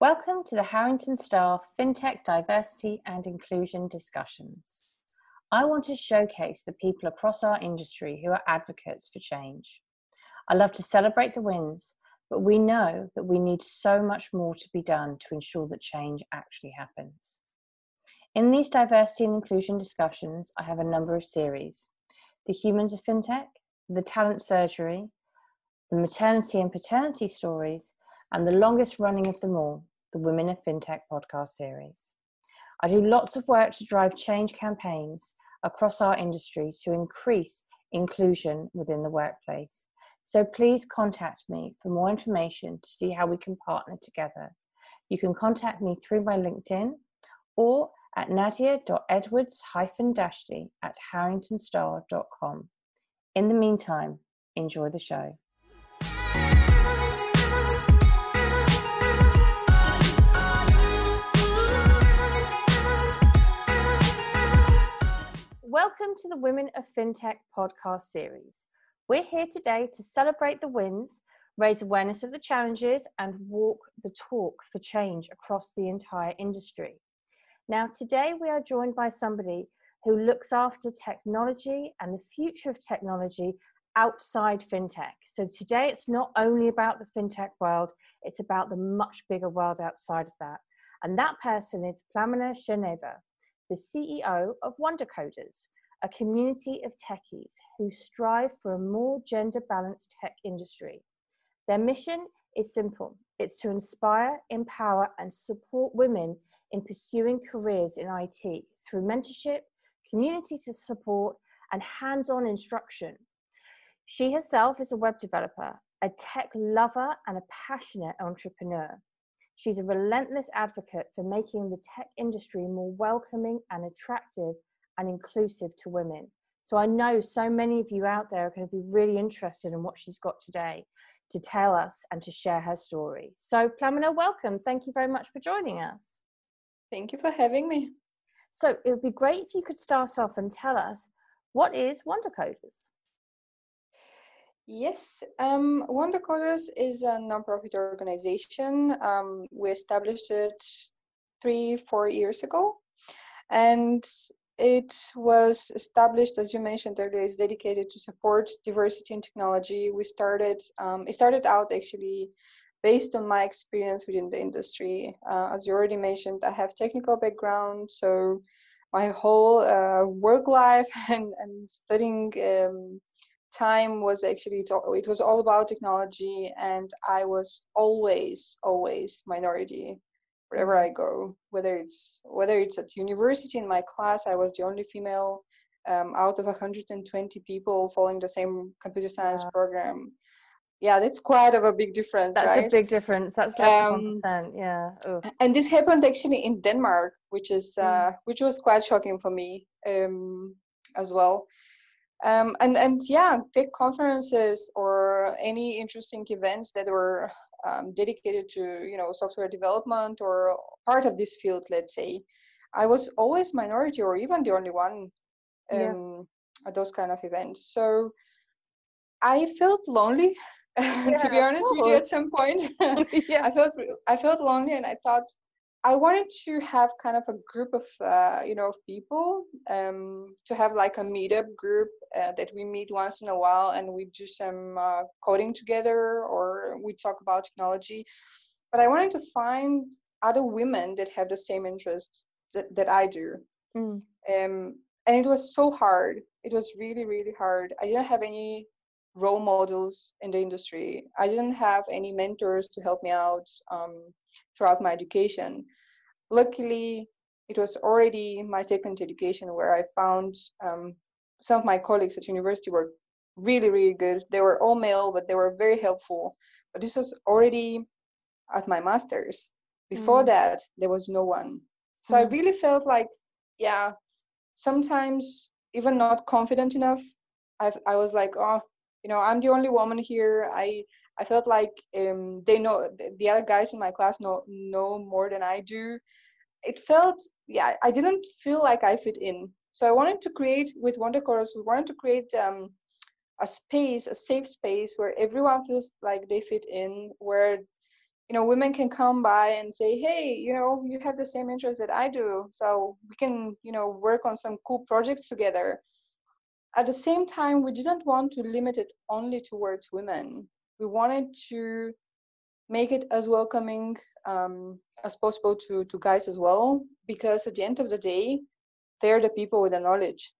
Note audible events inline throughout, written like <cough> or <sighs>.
Welcome to the Harrington Star FinTech Diversity and Inclusion discussions. I want to showcase the people across our industry who are advocates for change. I love to celebrate the wins, but we know that we need so much more to be done to ensure that change actually happens. In these diversity and inclusion discussions, I have a number of series The Humans of FinTech, The Talent Surgery, The Maternity and Paternity Stories, and the longest running of them all, the Women of FinTech podcast series. I do lots of work to drive change campaigns across our industry to increase inclusion within the workplace. So please contact me for more information to see how we can partner together. You can contact me through my LinkedIn or at nadia.edwards-dashty at harringtonstar.com. In the meantime, enjoy the show. Welcome to the Women of FinTech podcast series. We're here today to celebrate the wins, raise awareness of the challenges, and walk the talk for change across the entire industry. Now, today we are joined by somebody who looks after technology and the future of technology outside FinTech. So, today it's not only about the FinTech world, it's about the much bigger world outside of that. And that person is Plamena Cherneva the CEO of Wonder Coders, a community of techies who strive for a more gender balanced tech industry. Their mission is simple it's to inspire, empower, and support women in pursuing careers in IT through mentorship, community to support, and hands on instruction. She herself is a web developer, a tech lover, and a passionate entrepreneur. She's a relentless advocate for making the tech industry more welcoming and attractive and inclusive to women. So I know so many of you out there are going to be really interested in what she's got today to tell us and to share her story. So Plamena, welcome. Thank you very much for joining us. Thank you for having me. So it would be great if you could start off and tell us what is Wonder Coders? Yes, um, Wonder Coders is a nonprofit organization. Um, we established it three, four years ago. And it was established, as you mentioned earlier, is dedicated to support diversity in technology. We started, um, it started out actually based on my experience within the industry. Uh, as you already mentioned, I have technical background, so my whole uh, work life <laughs> and, and studying um, time was actually it was all about technology and i was always always minority wherever i go whether it's whether it's at university in my class i was the only female um, out of 120 people following the same computer science yeah. program yeah that's quite of a big difference that's right? a big difference that's less um, 1% yeah Oof. and this happened actually in denmark which is uh, mm. which was quite shocking for me um, as well um, and and yeah tech conferences or any interesting events that were um, dedicated to you know software development or part of this field let's say i was always minority or even the only one um, yeah. at those kind of events so i felt lonely yeah, <laughs> to be honest with you at some point <laughs> yeah. i felt i felt lonely and i thought I wanted to have kind of a group of uh, you know of people um, to have like a meetup group uh, that we meet once in a while and we do some uh, coding together or we talk about technology. But I wanted to find other women that have the same interest that, that I do. Mm. Um, and it was so hard. It was really really hard. I didn't have any role models in the industry. I didn't have any mentors to help me out um, throughout my education. Luckily, it was already my second education where I found um, some of my colleagues at university were really, really good. They were all male, but they were very helpful. But this was already at my master's. Before mm. that, there was no one. So mm. I really felt like, yeah, sometimes even not confident enough. I I was like, oh, you know i'm the only woman here i i felt like um, they know the other guys in my class know know more than i do. It felt yeah i didn't feel like i fit in. So i wanted to create with wonder coders we wanted to create um, a space a safe space where everyone feels like they fit in where you know women can come by and say hey you know you have the same interests that i do so we can you know work on some cool projects together. At the same time we didn't want to limit it only towards women we wanted to make it as welcoming um, as possible to, to guys as well because at the end of the day they're the people with the knowledge.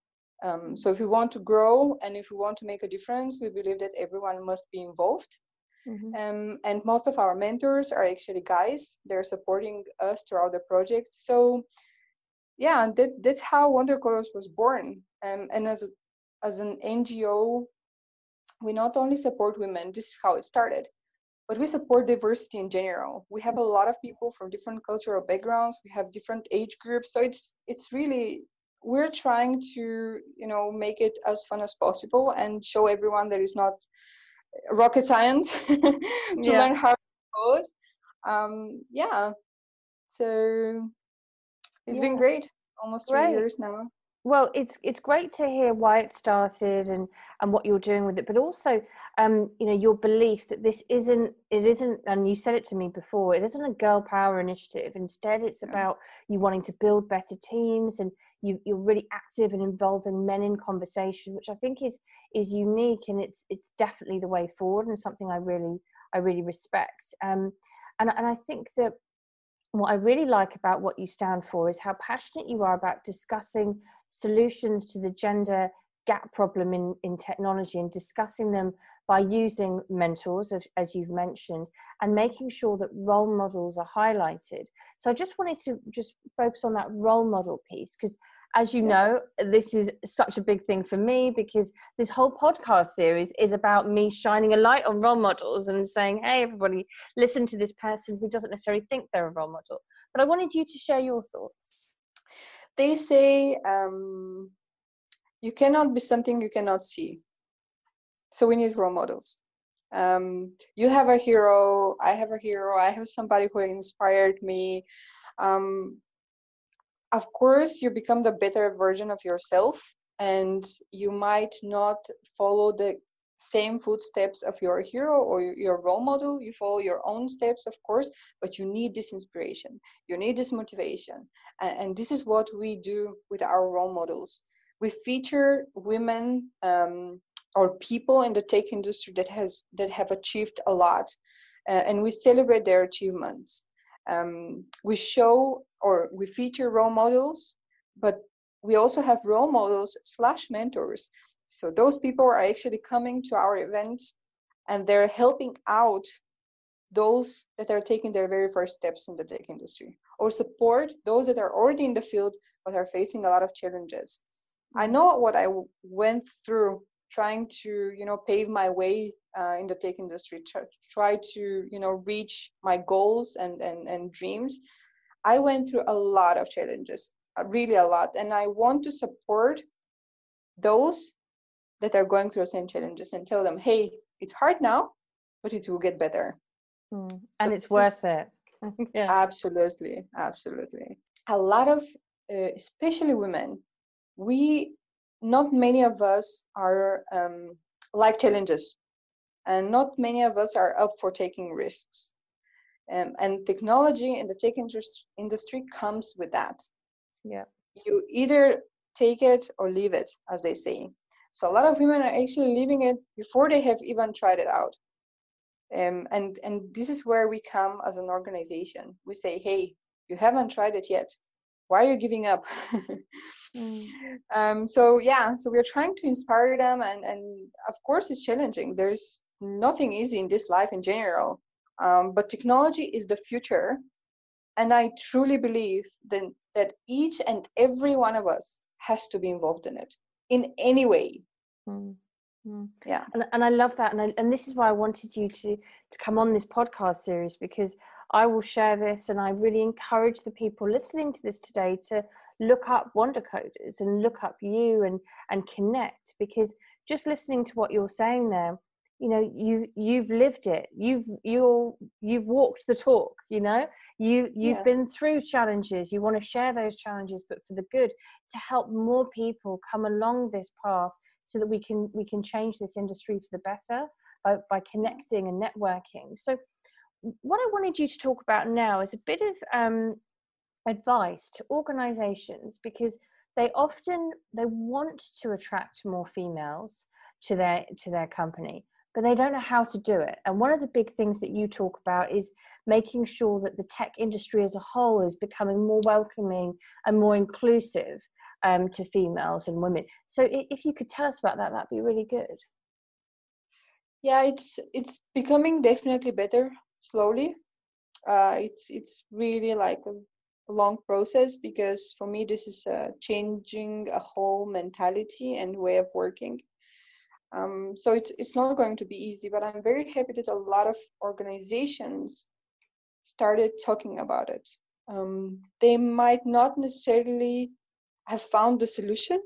Um, so if we want to grow and if we want to make a difference we believe that everyone must be involved. Mm-hmm. um, and most of our mentors are actually guys. They're supporting us throughout the project. So yeah that, that's how wonder coders was born. Um, and as, as an ngo we not only support women this is how it started but we support diversity in general. We have a lot of people from different cultural backgrounds we have different age groups so it's it's really we're trying to you know make it as fun as possible and show everyone that it's not rocket science <laughs> to yeah. learn how it goes. Um yeah. So it's yeah. been great. Almost three years now well it's it's great to hear why it started and and what you're doing with it but also um you know your belief that this isn't it isn't and you said it to me before it isn't a girl power initiative instead it's yeah. about you wanting to build better teams and you you're really active and involving men in conversation which i think is is unique and it's it's definitely the way forward and something i really i really respect um and and i think that what I really like about what you stand for is how passionate you are about discussing solutions to the gender gap problem in, in technology and discussing them by using mentors, as, as, you've mentioned, and making sure that role models are highlighted. So I just wanted to just focus on that role model piece because as you know, this is such a big thing for me because this whole podcast series is about me shining a light on role models and saying, hey, everybody, listen to this person who doesn't necessarily think they're a role model. But I wanted you to share your thoughts. They say um, you cannot be something you cannot see. So we need role models. Um, you have a hero, I have a hero, I have somebody who inspired me. Um, of course you become the better version of yourself and you might not follow the same footsteps of your hero or your role model. You follow your own steps of course but you need this inspiration. You need this motivation. And, and this is what we do with our role models. We feature women um, or people in the tech industry that has that have achieved a lot uh, and we celebrate their achievements. Um, we show or we feature role models, but we also have role models slash mentors. So those people are actually coming to our events and they're helping out those that are taking their very first steps in the tech industry or support those that are already in the field but are facing a lot of challenges. I know what I went through trying to, you know, pave my way uh, in the tech industry, try, try to, you know, reach my goals and, and, and dreams. I went through a lot of challenges, uh, really a lot. And I want to support those that are going through the same challenges and tell them, hey, it's hard now, but it will get better. Mm. And so it's worth it. <laughs> yeah. Absolutely. Absolutely. A lot of, uh, especially women, we, not many of us are um, like challenges and not many of us are up for taking risks. Um, and technology and the tech industry comes with that. Yeah. You either take it or leave it, as they say. So a lot of women are actually leaving it before they have even tried it out. Um, and and this is where we come as an organization. We say, hey, you haven't tried it yet. Why are you giving up? mm. <laughs> um, so yeah, so we're trying to inspire them, and and of course it's challenging. There's nothing easy in this life in general um, but technology is the future. And I truly believe that, that each and every one of us has to be involved in it in any way. Mm. Mm. Yeah, and, and I love that, and I, and this is why I wanted you to to come on this podcast series because I will share this, and I really encourage the people listening to this today to look up Wonder Coders and look up you and and connect because just listening to what you're saying there, you know you you've lived it. You've you're you've walked the talk you know? You you've yeah. been through challenges. You want to share those challenges but for the good to help more people come along this path so that we can we can change this industry for the better by, by connecting and networking. So what I wanted you to talk about now is a bit of um, advice to organizations because they often they want to attract more females to their to their company but they don't know how to do it. And one of the big things that you talk about is making sure that the tech industry as a whole is becoming more welcoming and more inclusive um, to females and women. So if you could tell us about that that'd be really good. Yeah it's it's becoming definitely better slowly. Uh, it's it's really like a long process because for me this is uh, changing a whole mentality and way of working um, so it's, it's not going to be easy but i'm very happy that a lot of organizations started talking about it. Um, they might not necessarily have found the solution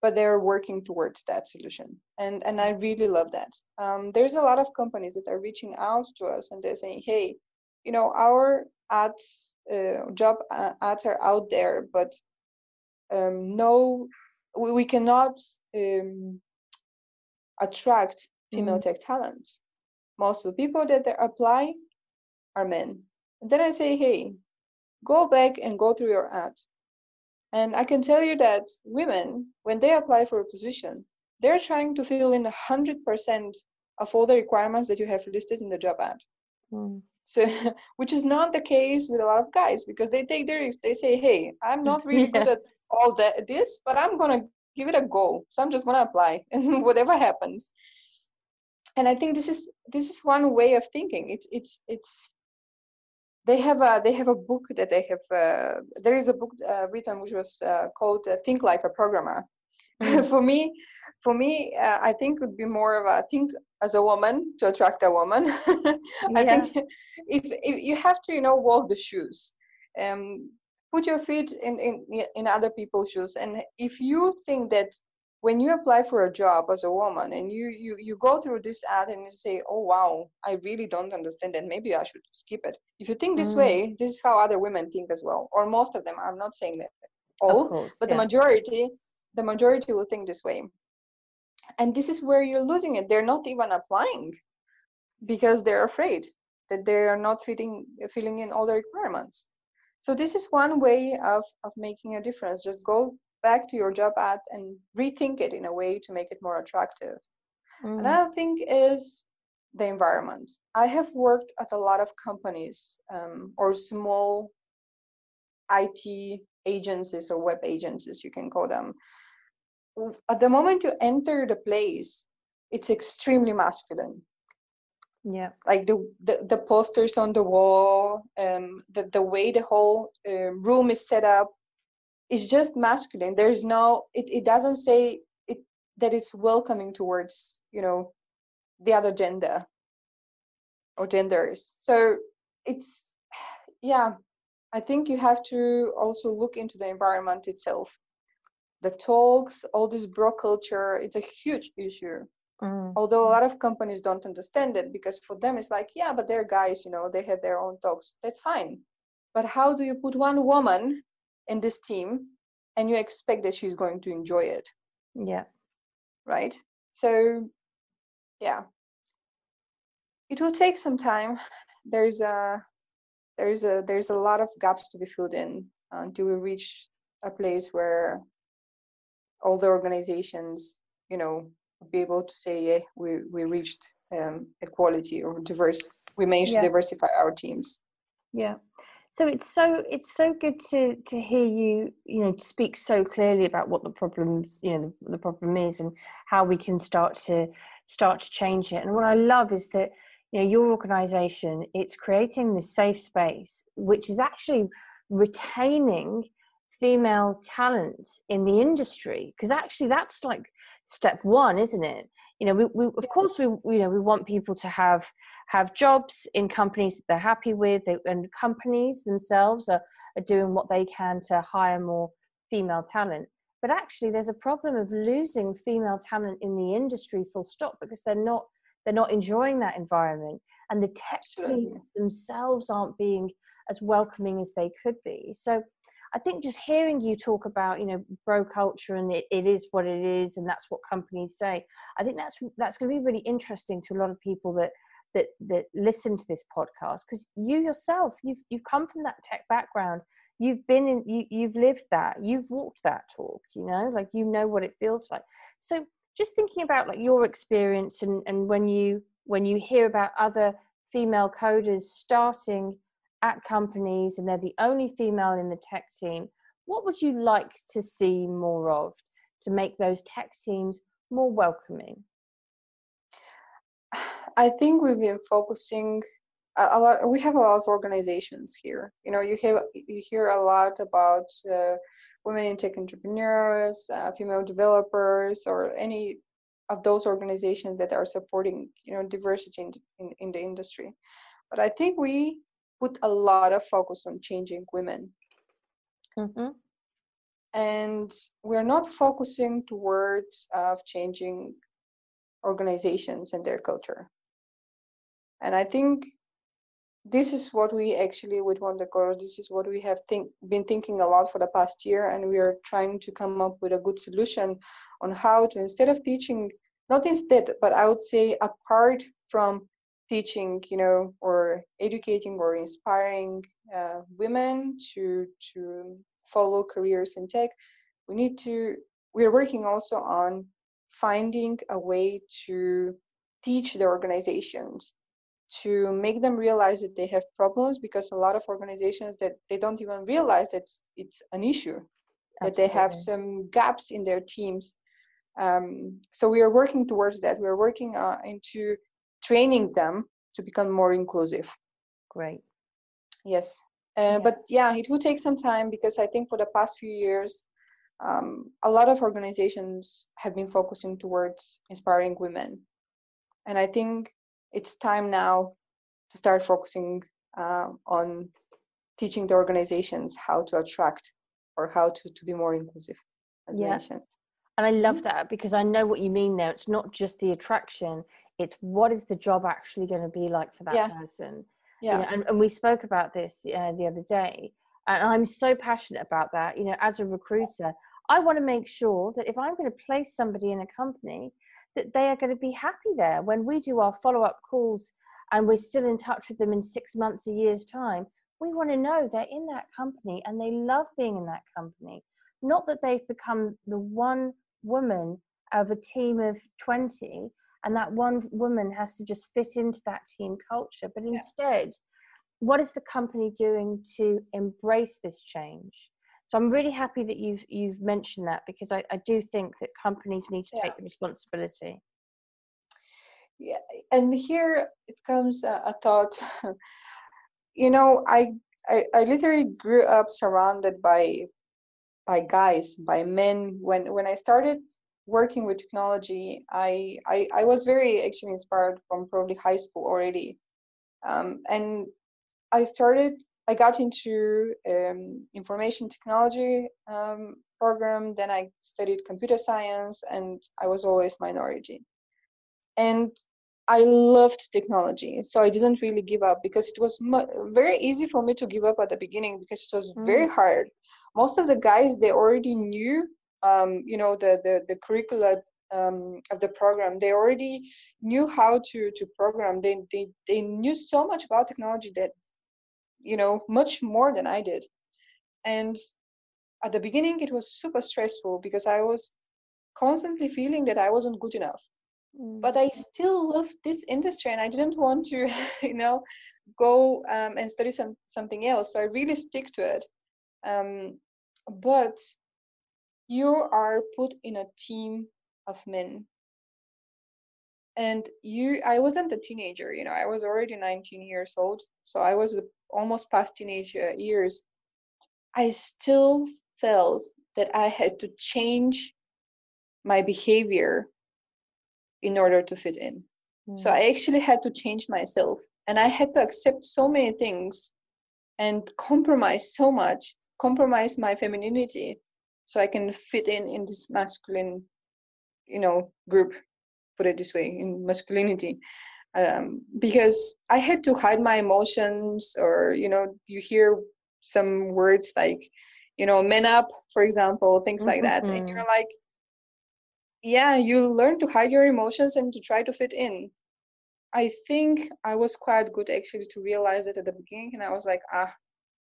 but they're working towards that solution. And and i really love that. Um, there's a lot of companies that are reaching out to us and they're saying hey you know our ads uh, job ads are out there, but um, no, we, we cannot um, attract female mm. tech talents. Most of the people that apply are men. And then I say, hey, go back and go through your ad. And I can tell you that women, when they apply for a position, they're trying to fill in 100% of all the requirements that you have listed in the job ad. Mm so <laughs> which is not the case with a lot of guys because they take their risks they say hey i'm not really <laughs> yeah. good at all that this but i'm gonna give it a go. So i'm just gonna apply <laughs> and whatever happens. And i think this is this is one way of thinking. It's it's it's they have a they have a book that they have uh, there is a book uh, written which was uh, called uh, think like a programmer. Mm. <laughs> for me for me uh, i think would be more of a think as a woman to attract a woman. <laughs> I yeah. think if, if you have to you know walk the shoes. Um put your feet in, in in other people's shoes. And if you think that when you apply for a job as a woman and you you you go through this ad and you say oh wow i really don't understand that. Maybe i should skip it. If you think this mm. way this is how other women think as well or most of them. I'm not saying that all course, but yeah. the majority the majority will think this way. And this is where you're losing it. They're not even applying because they're afraid that they are not fitting filling in all the requirements so this is one way of of making a difference. Just go back to your job ad and rethink it in a way to make it more attractive. Mm. another thing is the environment. I have worked at a lot of companies um, or small it agencies or web agencies you can call them. At the moment you enter the place it's extremely masculine yeah. Like the the, the posters on the wall um the, the way the whole uh, room is set up is just masculine. There's no it, it doesn't say it that it's welcoming towards you know the other gender or genders. So it's yeah i think you have to also look into the environment itself. The talks, all this bro culture, it's a huge issue. Mm. Although a lot of companies don't understand it because for them it's like, yeah, but they're guys, you know, they have their own talks. That's fine. But how do you put one woman in this team and you expect that she's going to enjoy it? Yeah. Right? So, yeah. It will take some time. There's a there's a there's a lot of gaps to be filled in until we reach a place where all the organizations, you know, be able to say, yeah, we, we reached um, equality or diverse, we managed yeah. to diversify our teams. Yeah. So it's so it's so good to to hear you you know speak so clearly about what the problems you know the, the problem is and how we can start to start to change it. And what I love is that you know your organization it's creating this safe space which is actually retaining female talent in the industry because actually that's like step one isn't it? You know we, we of course we you know we want people to have have jobs in companies that they're happy with they, and companies themselves are, are doing what they can to hire more female talent. But actually there's a problem of losing female talent in the industry full stop because they're not they're not enjoying that environment and the tech themselves aren't being as welcoming as they could be. So I think just hearing you talk about, you know, bro culture and it, it is what it is and that's what companies say. I think that's that's going to be really interesting to a lot of people that that that listen to this podcast because you yourself you've you've come from that tech background you've been in you, you've lived that you've walked that talk you know like you know what it feels like so just thinking about like your experience and and when you when you hear about other female coders starting at companies and they're the only female in the tech team what would you like to see more of to make those tech teams more welcoming? <sighs> I think we've been focusing a lot we have a lot of organizations here. You know you have you hear a lot about uh, women in tech entrepreneurs uh, female developers or any of those organizations that are supporting you know diversity in, in, in the industry. But i think we put a lot of focus on changing women mm-hmm. and we're not focusing towards of changing organizations and their culture and i think this is what we actually with Wonder Coders, this is what we have think, been thinking a lot for the past year, and we are trying to come up with a good solution on how to instead of teaching, not instead, but I would say apart from teaching, you know, or educating or inspiring uh, women to to follow careers in tech, we need to. We are working also on finding a way to teach the organizations to make them realize that they have problems because a lot of organizations that they don't even realize that it's an issue Absolutely. that they have some gaps in their teams um, so we are working towards that we are working uh, into training them to become more inclusive. Great. Yes. Uh, yeah. but yeah it will take some time because i think for the past few years um, a lot of organizations have been focusing towards inspiring women. And i think it's time now to start focusing uh, on teaching the organizations how to attract or how to, to be more inclusive as yeah. mentioned. And i love mm-hmm. that because i know what you mean there. It's not just the attraction it's what is the job actually going to be like for that yeah. person? Yeah. you know, and, and we spoke about this uh, the other day and i'm so passionate about that. You know as a recruiter i want to make sure that if i'm going to place somebody in a company that they are going to be happy there. When we do our follow-up calls and we're still in touch with them in six months a year's time we want to know they're in that company and they love being in that company. Not that they've become the one woman of a team of 20 and that one woman has to just fit into that team culture but instead what is the company doing to embrace this change so I'm really happy that you've you've mentioned that because I, I do think that companies need to yeah. take the responsibility. Yeah, and here it comes a, a thought. <laughs> you know, I, I I literally grew up surrounded by by guys, by men. When when I started working with technology, I I, I was very actually inspired from probably high school already, um, and I started I got into um, information technology um, program. Then I studied computer science, and I was always minority. And I loved technology, so I didn't really give up because it was mu- very easy for me to give up at the beginning because it was mm. very hard. Most of the guys they already knew, um, you know, the the the curricula um, of the program. They already knew how to to program. They they they knew so much about technology that you know much more than i did and at the beginning it was super stressful because i was constantly feeling that i wasn't good enough mm. but i still loved this industry and i didn't want to <laughs> you know go um, and study some, something else so i really stick to it um, but you are put in a team of men. And you i wasn't a teenager you know i was already 19 years old so i was almost past teenage years. I still felt that i had to change my behavior in order to fit in. Mm. so i actually had to change myself and i had to accept so many things and compromise so much compromise my femininity so i can fit in in this masculine you know group put it this way in masculinity um, because i had to hide my emotions or you know you hear some words like you know men up for example things like mm-hmm. that and mm-hmm. you're like yeah you learn to hide your emotions and to try to fit in I think I was quite good actually to realize it at the beginning, and I was like, ah,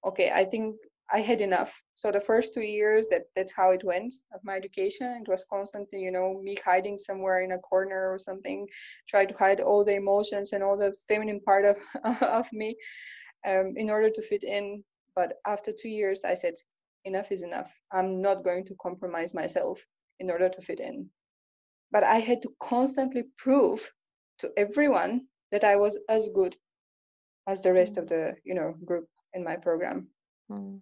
okay, I think I had enough. So the first two years, that that's how it went of my education. It was constantly, you know, me hiding somewhere in a corner or something, try to hide all the emotions and all the feminine part of <laughs> of me, um, in order to fit in. But after two years, I said, enough is enough. I'm not going to compromise myself in order to fit in. But I had to constantly prove to everyone that I was as good as the rest of the, you know, group in my program. Mm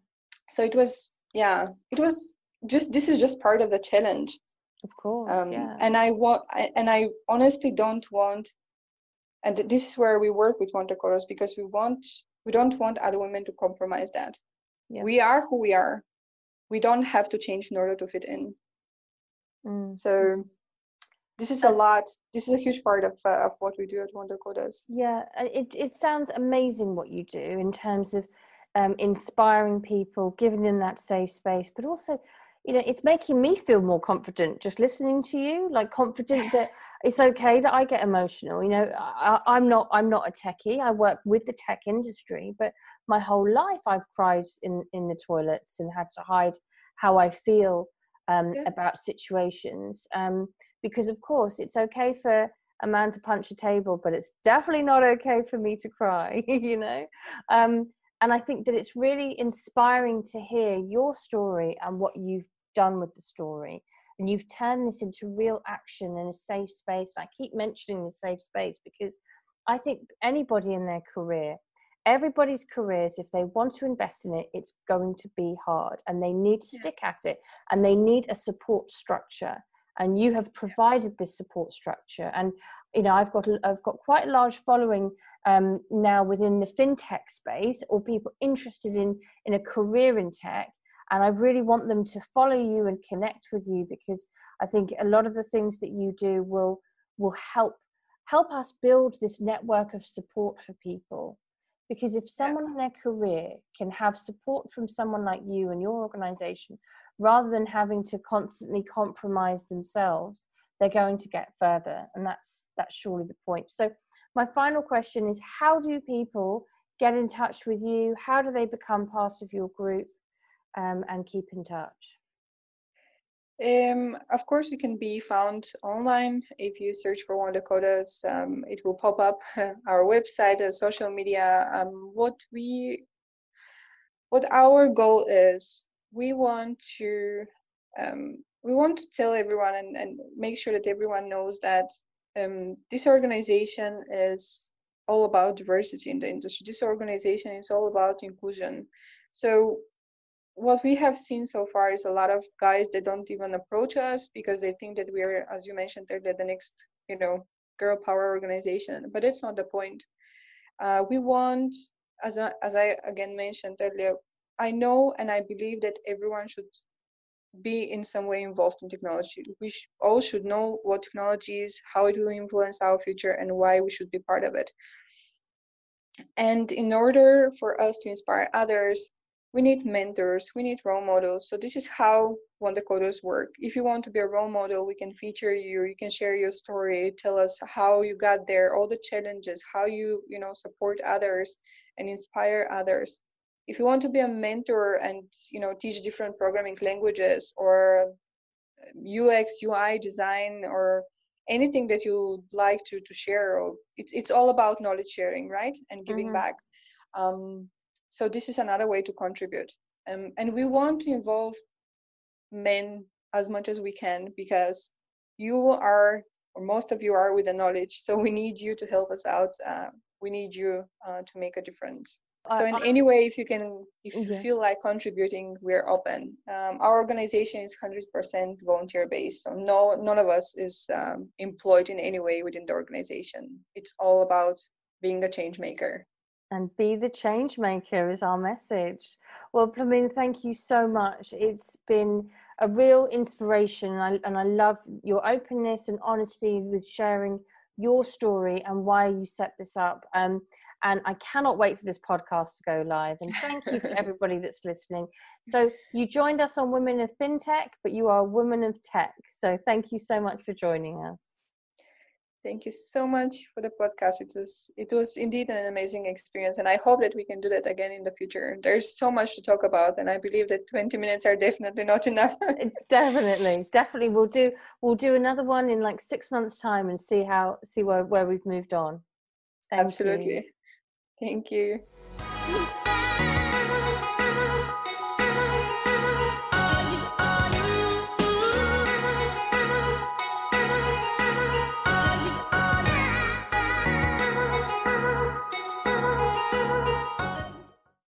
so it was yeah it was just this is just part of the challenge of course um, yeah. and i want and i honestly don't want and this is where we work with Wondercoders because we want we don't want other women to compromise that yeah. we are who we are we don't have to change in order to fit in mm. so this is a lot this is a huge part of, uh, of what we do at Wondercoders yeah it, it sounds amazing what you do in terms of um, inspiring people, giving them that safe space, but also, you know, it's making me feel more confident just listening to you. Like confident that <sighs> it's okay that I get emotional. You know, I, I'm not I'm not a techie. I work with the tech industry, but my whole life I've cried in in the toilets and had to hide how I feel um, yeah. about situations. Um, because of course, it's okay for a man to punch a table, but it's definitely not okay for me to cry. <laughs> you know. Um, and I think that it's really inspiring to hear your story and what you've done with the story. And you've turned this into real action in a safe space. And I keep mentioning the safe space because I think anybody in their career, everybody's careers, if they want to invest in it, it's going to be hard and they need to stick at it and they need a support structure and you have provided this support structure. And you know i've got i've got quite a large following um, now within the fintech space or people interested in in a career in tech. And i really want them to follow you and connect with you because i think a lot of the things that you do will will help help us build this network of support for people. Because if someone in their career can have support from someone like you and your organization rather than having to constantly compromise themselves they're going to get further and that's that's surely the point so my final question is how do people get in touch with you how do they become part of your group um, and keep in touch um, of course, we can be found online. If you search for Wondercoders, um, it will pop up <laughs> our website, uh, social media. Um, what we, what our goal is, we want to, um, we want to tell everyone and, and make sure that everyone knows that um, this organization is all about diversity in the industry. This organization is all about inclusion. So what we have seen so far is a lot of guys that don't even approach us because they think that we are, as you mentioned, they're the next, you know, girl power organization. But it's not the point. Uh, we want, as as I again mentioned earlier, I know and I believe that everyone should be in some way involved in technology. We sh- all should know what technology is, how it will influence our future, and why we should be part of it. And in order for us to inspire others, we need mentors, we need role models. So this is how Wondercoders work. If you want to be a role model, we can feature you, you can share your story, tell us how you got there, all the challenges, how you, you know, support others and inspire others. If you want to be a mentor and, you know, teach different programming languages or UX, UI design or anything that you'd like to to share, it's it's all about knowledge sharing, right? And giving mm-hmm. back. Um, so this is another way to contribute. Um, and we want to involve men as much as we can because you are, or most of you are with the knowledge. So we need you to help us out. Uh, we need you uh, to make a difference. So in any way, if you can, if you feel like contributing, we're open. Um, our organization is 100% volunteer based, so no, none of us is um, employed in any way within the organization. It's all about being a change maker and be the change maker is our message. Well, Plamena, thank you so much. It's been a real inspiration, and I, and I love your openness and honesty with sharing your story and why you set this up. Um, and I cannot wait for this podcast to go live. And thank you to <laughs> everybody that's listening. So, you joined us on Women of FinTech, but you are a woman of tech. So, thank you so much for joining us. Thank you so much for the podcast. It was it was indeed an amazing experience, and I hope that we can do that again in the future. There's so much to talk about, and I believe that 20 minutes are definitely not enough. <laughs> Uh, definitely, definitely, we'll do we'll do another one in like six months' time and see how see where where we've moved on. Thank Absolutely. You. Thank you. <laughs>